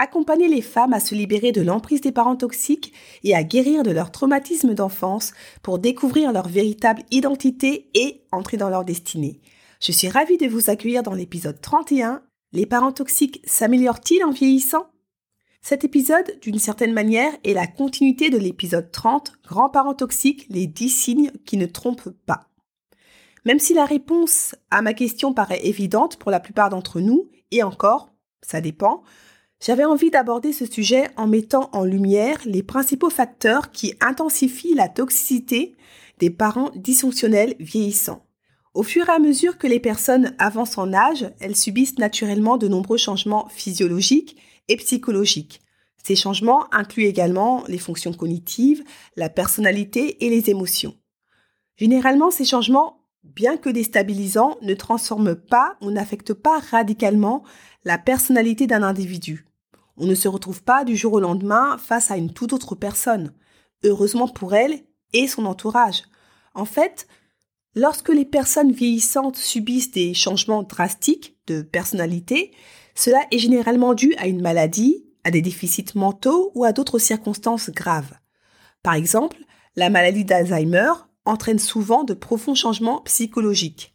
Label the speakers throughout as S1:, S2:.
S1: Accompagner les femmes à se libérer de l'emprise des parents toxiques et à guérir de leur traumatisme d'enfance pour découvrir leur véritable identité et entrer dans leur destinée. Je suis ravie de vous accueillir dans l'épisode 31. Les parents toxiques s'améliorent-ils en vieillissant? Cet épisode, d'une certaine manière, est la continuité de l'épisode 30, Grands-parents toxiques, les 10 signes qui ne trompent pas. Même si la réponse à ma question paraît évidente pour la plupart d'entre nous, et encore, ça dépend, j'avais envie d'aborder ce sujet en mettant en lumière les principaux facteurs qui intensifient la toxicité des parents dysfonctionnels vieillissants. Au fur et à mesure que les personnes avancent en âge, elles subissent naturellement de nombreux changements physiologiques et psychologiques. Ces changements incluent également les fonctions cognitives, la personnalité et les émotions. Généralement, ces changements, bien que déstabilisants, ne transforment pas ou n'affectent pas radicalement la personnalité d'un individu. On ne se retrouve pas du jour au lendemain face à une toute autre personne, heureusement pour elle et son entourage. En fait, lorsque les personnes vieillissantes subissent des changements drastiques de personnalité, cela est généralement dû à une maladie, à des déficits mentaux ou à d'autres circonstances graves. Par exemple, la maladie d'Alzheimer entraîne souvent de profonds changements psychologiques.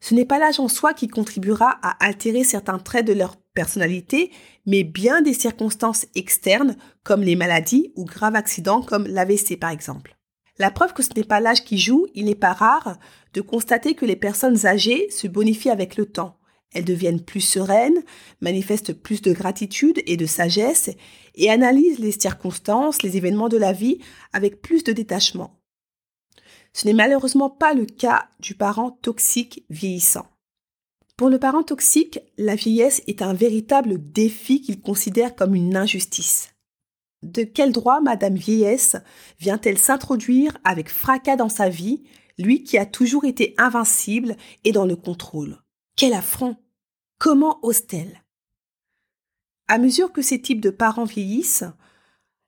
S1: Ce n'est pas l'âge en soi qui contribuera à altérer certains traits de leur personnalité, mais bien des circonstances externes comme les maladies ou graves accidents comme l'AVC par exemple. La preuve que ce n'est pas l'âge qui joue, il n'est pas rare de constater que les personnes âgées se bonifient avec le temps. Elles deviennent plus sereines, manifestent plus de gratitude et de sagesse et analysent les circonstances, les événements de la vie avec plus de détachement. Ce n'est malheureusement pas le cas du parent toxique vieillissant. Pour le parent toxique, la vieillesse est un véritable défi qu'il considère comme une injustice. De quel droit Madame Vieillesse vient-elle s'introduire avec fracas dans sa vie, lui qui a toujours été invincible et dans le contrôle? Quel affront Comment ose-t-elle? À mesure que ces types de parents vieillissent,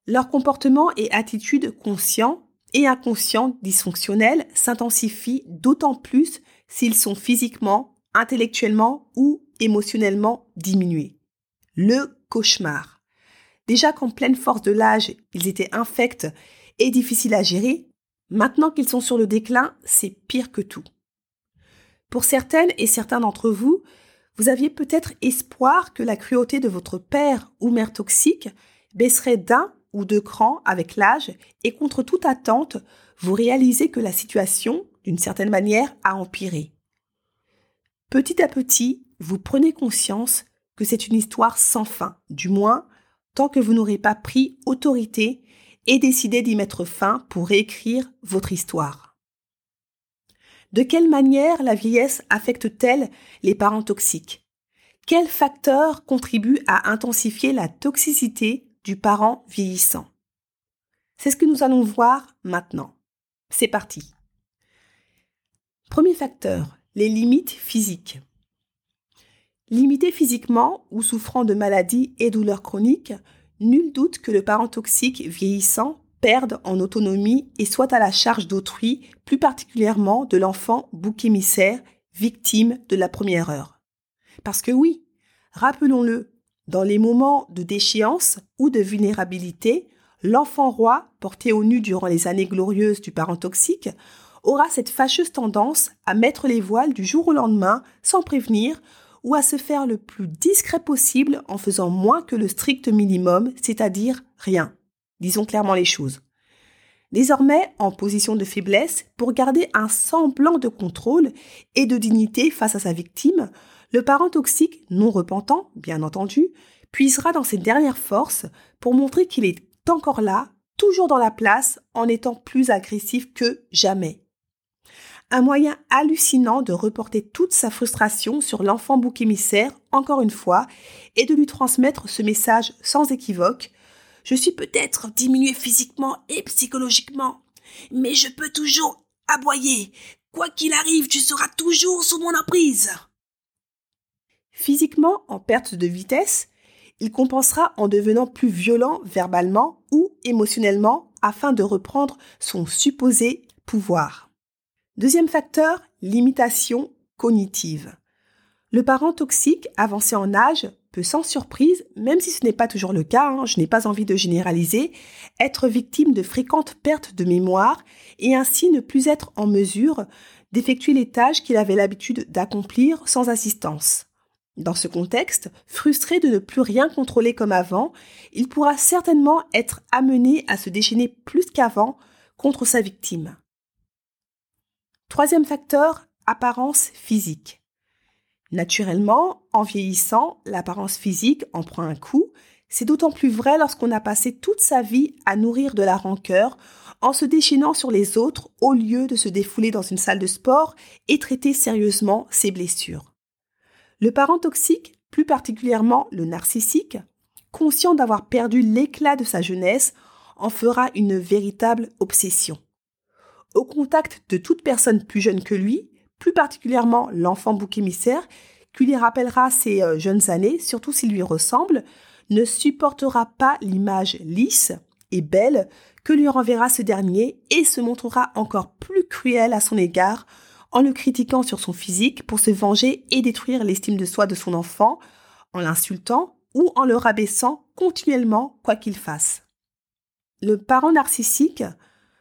S1: leur comportement et attitude conscients et inconscients dysfonctionnels s'intensifient d'autant plus s'ils sont physiquement, intellectuellement ou émotionnellement diminués. Le cauchemar. Déjà qu'en pleine force de l'âge, ils étaient infects et difficiles à gérer, maintenant qu'ils sont sur le déclin, c'est pire que tout. Pour certaines et certains d'entre vous, vous aviez peut-être espoir que la cruauté de votre père ou mère toxique baisserait d'un ou deux crans avec l'âge et contre toute attente, vous réalisez que la situation, d'une certaine manière, a empiré. Petit à petit, vous prenez conscience que c'est une histoire sans fin, du moins tant que vous n'aurez pas pris autorité et décidé d'y mettre fin pour réécrire votre histoire. De quelle manière la vieillesse affecte-t-elle les parents toxiques? Quels facteurs contribuent à intensifier la toxicité du parent vieillissant C'est ce que nous allons voir maintenant. C'est parti. Premier facteur, les limites physiques. Limité physiquement ou souffrant de maladies et douleurs chroniques, nul doute que le parent toxique vieillissant perde en autonomie et soit à la charge d'autrui, plus particulièrement de l'enfant bouc émissaire, victime de la première heure. Parce que oui, rappelons-le, dans les moments de déchéance ou de vulnérabilité, l'enfant roi, porté au nu durant les années glorieuses du parent toxique, aura cette fâcheuse tendance à mettre les voiles du jour au lendemain sans prévenir ou à se faire le plus discret possible en faisant moins que le strict minimum, c'est-à-dire rien. Disons clairement les choses. Désormais en position de faiblesse, pour garder un semblant de contrôle et de dignité face à sa victime, le parent toxique, non repentant, bien entendu, puisera dans ses dernières forces pour montrer qu'il est encore là, toujours dans la place, en étant plus agressif que jamais un moyen hallucinant de reporter toute sa frustration sur l'enfant bouc émissaire, encore une fois, et de lui transmettre ce message sans équivoque. Je suis peut-être diminué physiquement et psychologiquement, mais je peux toujours aboyer. Quoi qu'il arrive, tu seras toujours sous mon emprise. Physiquement en perte de vitesse, il compensera en devenant plus violent verbalement ou émotionnellement afin de reprendre son supposé pouvoir. Deuxième facteur, limitation cognitive. Le parent toxique avancé en âge peut sans surprise, même si ce n'est pas toujours le cas, hein, je n'ai pas envie de généraliser, être victime de fréquentes pertes de mémoire et ainsi ne plus être en mesure d'effectuer les tâches qu'il avait l'habitude d'accomplir sans assistance. Dans ce contexte, frustré de ne plus rien contrôler comme avant, il pourra certainement être amené à se déchaîner plus qu'avant contre sa victime. Troisième facteur, apparence physique. Naturellement, en vieillissant, l'apparence physique en prend un coup. C'est d'autant plus vrai lorsqu'on a passé toute sa vie à nourrir de la rancœur en se déchaînant sur les autres au lieu de se défouler dans une salle de sport et traiter sérieusement ses blessures. Le parent toxique, plus particulièrement le narcissique, conscient d'avoir perdu l'éclat de sa jeunesse, en fera une véritable obsession. Au contact de toute personne plus jeune que lui, plus particulièrement l'enfant bouc émissaire, qui lui rappellera ses euh, jeunes années, surtout s'il lui ressemble, ne supportera pas l'image lisse et belle que lui renverra ce dernier et se montrera encore plus cruel à son égard en le critiquant sur son physique pour se venger et détruire l'estime de soi de son enfant, en l'insultant ou en le rabaissant continuellement quoi qu'il fasse. Le parent narcissique,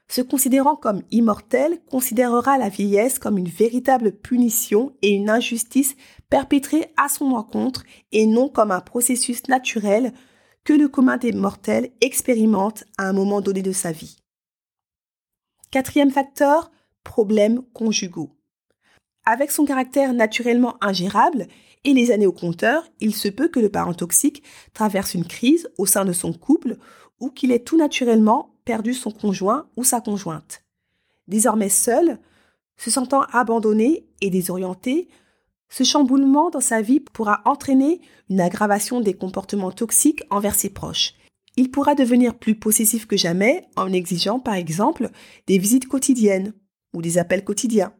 S1: se considérant comme immortel, considérera la vieillesse comme une véritable punition et une injustice perpétrée à son encontre et non comme un processus naturel que le commun des mortels expérimente à un moment donné de sa vie. Quatrième facteur, problèmes conjugaux. Avec son caractère naturellement ingérable et les années au compteur, il se peut que le parent toxique traverse une crise au sein de son couple ou qu'il ait tout naturellement perdu son conjoint ou sa conjointe. Désormais seul, se sentant abandonné et désorienté, ce chamboulement dans sa vie pourra entraîner une aggravation des comportements toxiques envers ses proches. Il pourra devenir plus possessif que jamais en exigeant par exemple des visites quotidiennes ou des appels quotidiens.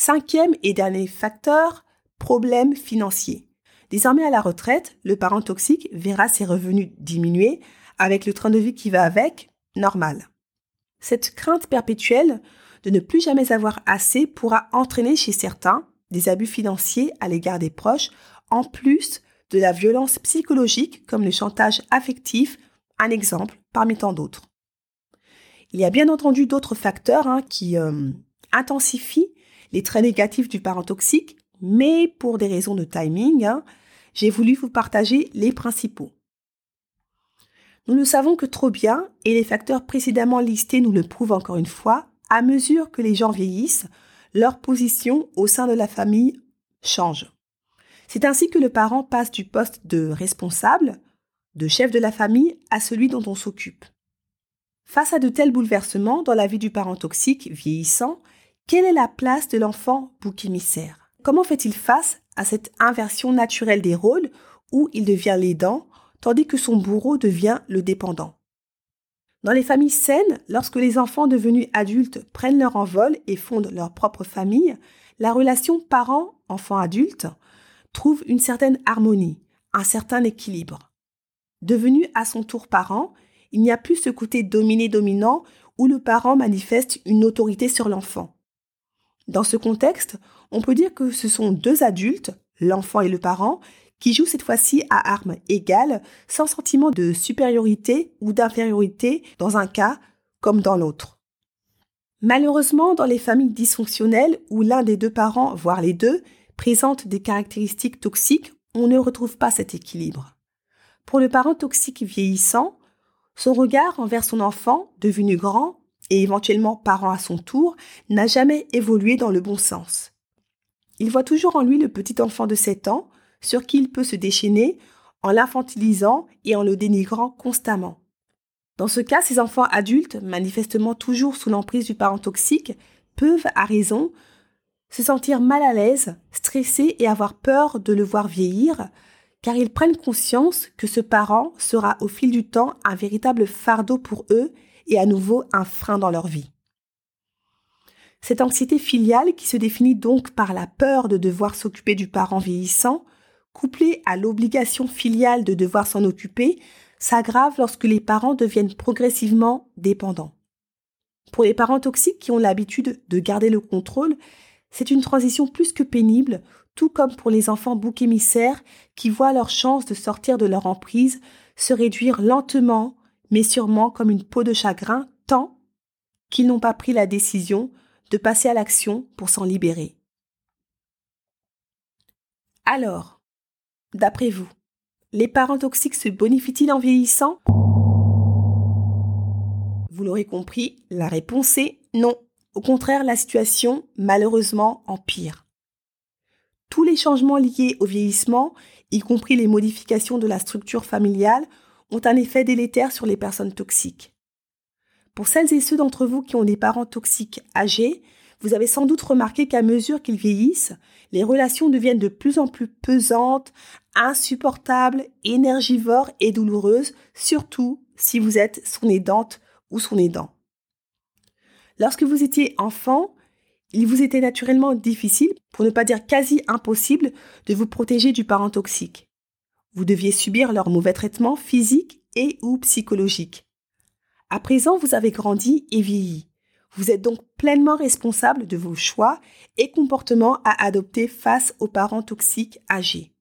S1: Cinquième et dernier facteur, problème financier. Désormais à la retraite, le parent toxique verra ses revenus diminuer avec le train de vie qui va avec, normal. Cette crainte perpétuelle de ne plus jamais avoir assez pourra entraîner chez certains des abus financiers à l'égard des proches, en plus de la violence psychologique comme le chantage affectif, un exemple parmi tant d'autres. Il y a bien entendu d'autres facteurs hein, qui euh, intensifient les traits négatifs du parent toxique, mais pour des raisons de timing, hein, j'ai voulu vous partager les principaux. Nous ne savons que trop bien, et les facteurs précédemment listés nous le prouvent encore une fois, à mesure que les gens vieillissent, leur position au sein de la famille change. C'est ainsi que le parent passe du poste de responsable, de chef de la famille, à celui dont on s'occupe. Face à de tels bouleversements dans la vie du parent toxique vieillissant, quelle est la place de l'enfant bouc émissaire? Comment fait-il face à cette inversion naturelle des rôles où il devient l'aidant tandis que son bourreau devient le dépendant? Dans les familles saines, lorsque les enfants devenus adultes prennent leur envol et fondent leur propre famille, la relation parent-enfant-adulte trouve une certaine harmonie, un certain équilibre. Devenu à son tour parent, il n'y a plus ce côté dominé-dominant où le parent manifeste une autorité sur l'enfant. Dans ce contexte, on peut dire que ce sont deux adultes, l'enfant et le parent, qui jouent cette fois-ci à armes égales, sans sentiment de supériorité ou d'infériorité dans un cas comme dans l'autre. Malheureusement, dans les familles dysfonctionnelles où l'un des deux parents, voire les deux, présentent des caractéristiques toxiques, on ne retrouve pas cet équilibre. Pour le parent toxique vieillissant, son regard envers son enfant, devenu grand, et éventuellement parent à son tour, n'a jamais évolué dans le bon sens. Il voit toujours en lui le petit enfant de 7 ans, sur qui il peut se déchaîner en l'infantilisant et en le dénigrant constamment. Dans ce cas, ces enfants adultes, manifestement toujours sous l'emprise du parent toxique, peuvent, à raison, se sentir mal à l'aise, stressés et avoir peur de le voir vieillir, car ils prennent conscience que ce parent sera au fil du temps un véritable fardeau pour eux et à nouveau un frein dans leur vie. Cette anxiété filiale, qui se définit donc par la peur de devoir s'occuper du parent vieillissant, couplée à l'obligation filiale de devoir s'en occuper, s'aggrave lorsque les parents deviennent progressivement dépendants. Pour les parents toxiques qui ont l'habitude de garder le contrôle, c'est une transition plus que pénible, tout comme pour les enfants bouc émissaires qui voient leur chance de sortir de leur emprise se réduire lentement, mais sûrement comme une peau de chagrin, tant qu'ils n'ont pas pris la décision de passer à l'action pour s'en libérer. Alors, d'après vous, les parents toxiques se bonifient-ils en vieillissant? Vous l'aurez compris, la réponse est non. Au contraire, la situation, malheureusement, empire. Tous les changements liés au vieillissement, y compris les modifications de la structure familiale, ont un effet délétère sur les personnes toxiques. Pour celles et ceux d'entre vous qui ont des parents toxiques âgés, vous avez sans doute remarqué qu'à mesure qu'ils vieillissent, les relations deviennent de plus en plus pesantes, insupportables, énergivores et douloureuses, surtout si vous êtes son aidante ou son aidant. Lorsque vous étiez enfant, il vous était naturellement difficile, pour ne pas dire quasi impossible, de vous protéger du parent toxique. Vous deviez subir leur mauvais traitement physique et ou psychologique. À présent, vous avez grandi et vieilli. Vous êtes donc pleinement responsable de vos choix et comportements à adopter face aux parents toxiques âgés.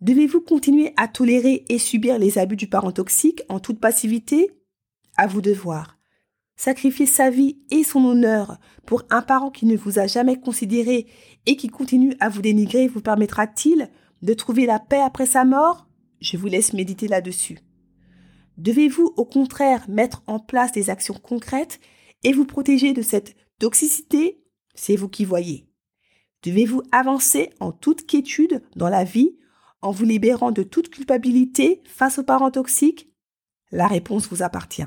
S1: Devez-vous continuer à tolérer et subir les abus du parent toxique en toute passivité? À vous de voir. Sacrifier sa vie et son honneur pour un parent qui ne vous a jamais considéré et qui continue à vous dénigrer vous permettra-t-il de trouver la paix après sa mort? Je vous laisse méditer là-dessus. Devez-vous au contraire mettre en place des actions concrètes et vous protéger de cette toxicité? C'est vous qui voyez. Devez-vous avancer en toute quiétude dans la vie en vous libérant de toute culpabilité face aux parents toxiques? La réponse vous appartient.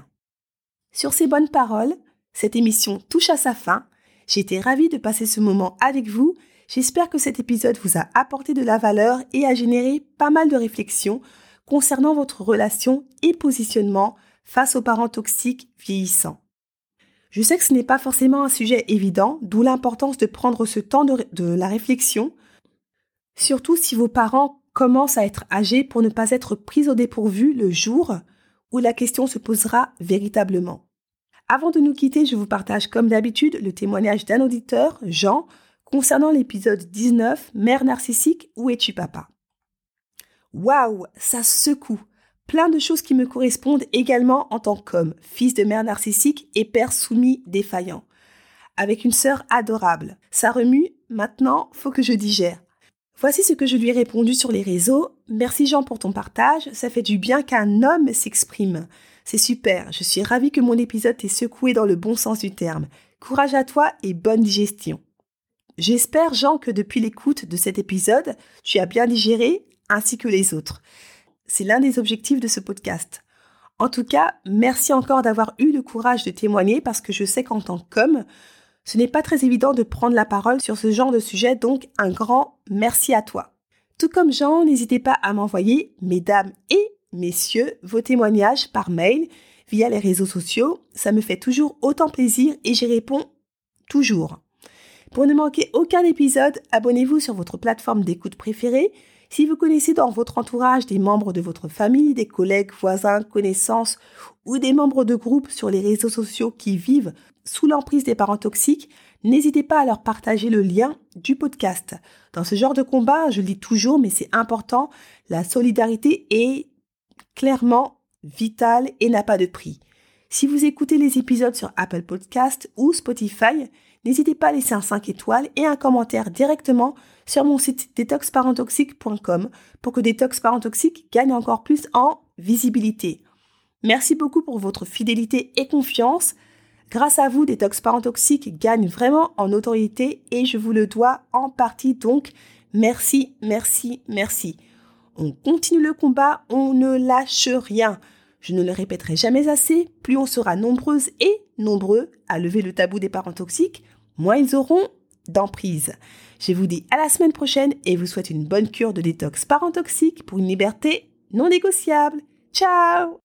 S1: Sur ces bonnes paroles, cette émission touche à sa fin. Été ravie de passer ce moment avec vous. J'espère que cet épisode vous a apporté de la valeur et a généré pas mal de réflexions concernant votre relation et positionnement face aux parents toxiques vieillissants. Je sais que ce n'est pas forcément un sujet évident, d'où l'importance de prendre ce temps de, la réflexion, surtout si vos parents commencent à être âgés pour ne pas être pris au dépourvu le jour où la question se posera véritablement. Avant de nous quitter, je vous partage comme d'habitude le témoignage d'un auditeur, Jean, concernant l'épisode 19, Mère narcissique, où es-tu papa? Waouh, ça secoue. Plein de choses qui me correspondent également en tant qu'homme, fils de mère narcissique et père soumis défaillant. Avec une sœur adorable. Ça remue, maintenant, faut que je digère. Voici ce que je lui ai répondu sur les réseaux. Merci Jean pour ton partage, ça fait du bien qu'un homme s'exprime. C'est super, je suis ravie que mon épisode t'ait secoué dans le bon sens du terme. Courage à toi et bonne digestion. J'espère Jean que depuis l'écoute de cet épisode, tu as bien digéré, ainsi que les autres. C'est l'un des objectifs de ce podcast. En tout cas, merci encore d'avoir eu le courage de témoigner parce que je sais qu'en tant qu'homme, ce n'est pas très évident de prendre la parole sur ce genre de sujet, donc un grand merci à toi. Tout comme Jean, n'hésitez pas à m'envoyer, mesdames et messieurs, vos témoignages par mail, via les réseaux sociaux. Ça me fait toujours autant plaisir et j'y réponds toujours. Pour ne manquer aucun épisode, abonnez-vous sur votre plateforme d'écoute préférée si vous connaissez dans votre entourage des membres de votre famille, des collègues, voisins, connaissances ou des membres de groupes sur les réseaux sociaux qui vivent sous l'emprise des parents toxiques, n'hésitez pas à leur partager le lien du podcast. Dans ce genre de combat, je le dis toujours, mais c'est important, la solidarité est clairement vitale et n'a pas de prix. Si vous écoutez les épisodes sur Apple Podcast ou Spotify, n'hésitez pas à laisser un 5 étoiles et un commentaire directement sur mon site detoxparentoxique.com pour que Détox Parent Toxique gagne encore plus en visibilité. Merci beaucoup pour votre fidélité et confiance. Grâce à vous, Détox Parent Toxique gagne vraiment en autorité et je vous le dois en partie donc. Merci, merci, merci. On continue le combat, on ne lâche rien. Je ne le répéterai jamais assez, plus on sera nombreuses et nombreux à lever le tabou des parents toxiques, moins ils auront
S2: d'emprise. Je vous dis à la semaine prochaine et vous souhaite une bonne cure de détox parent toxique pour une liberté non négociable. Ciao.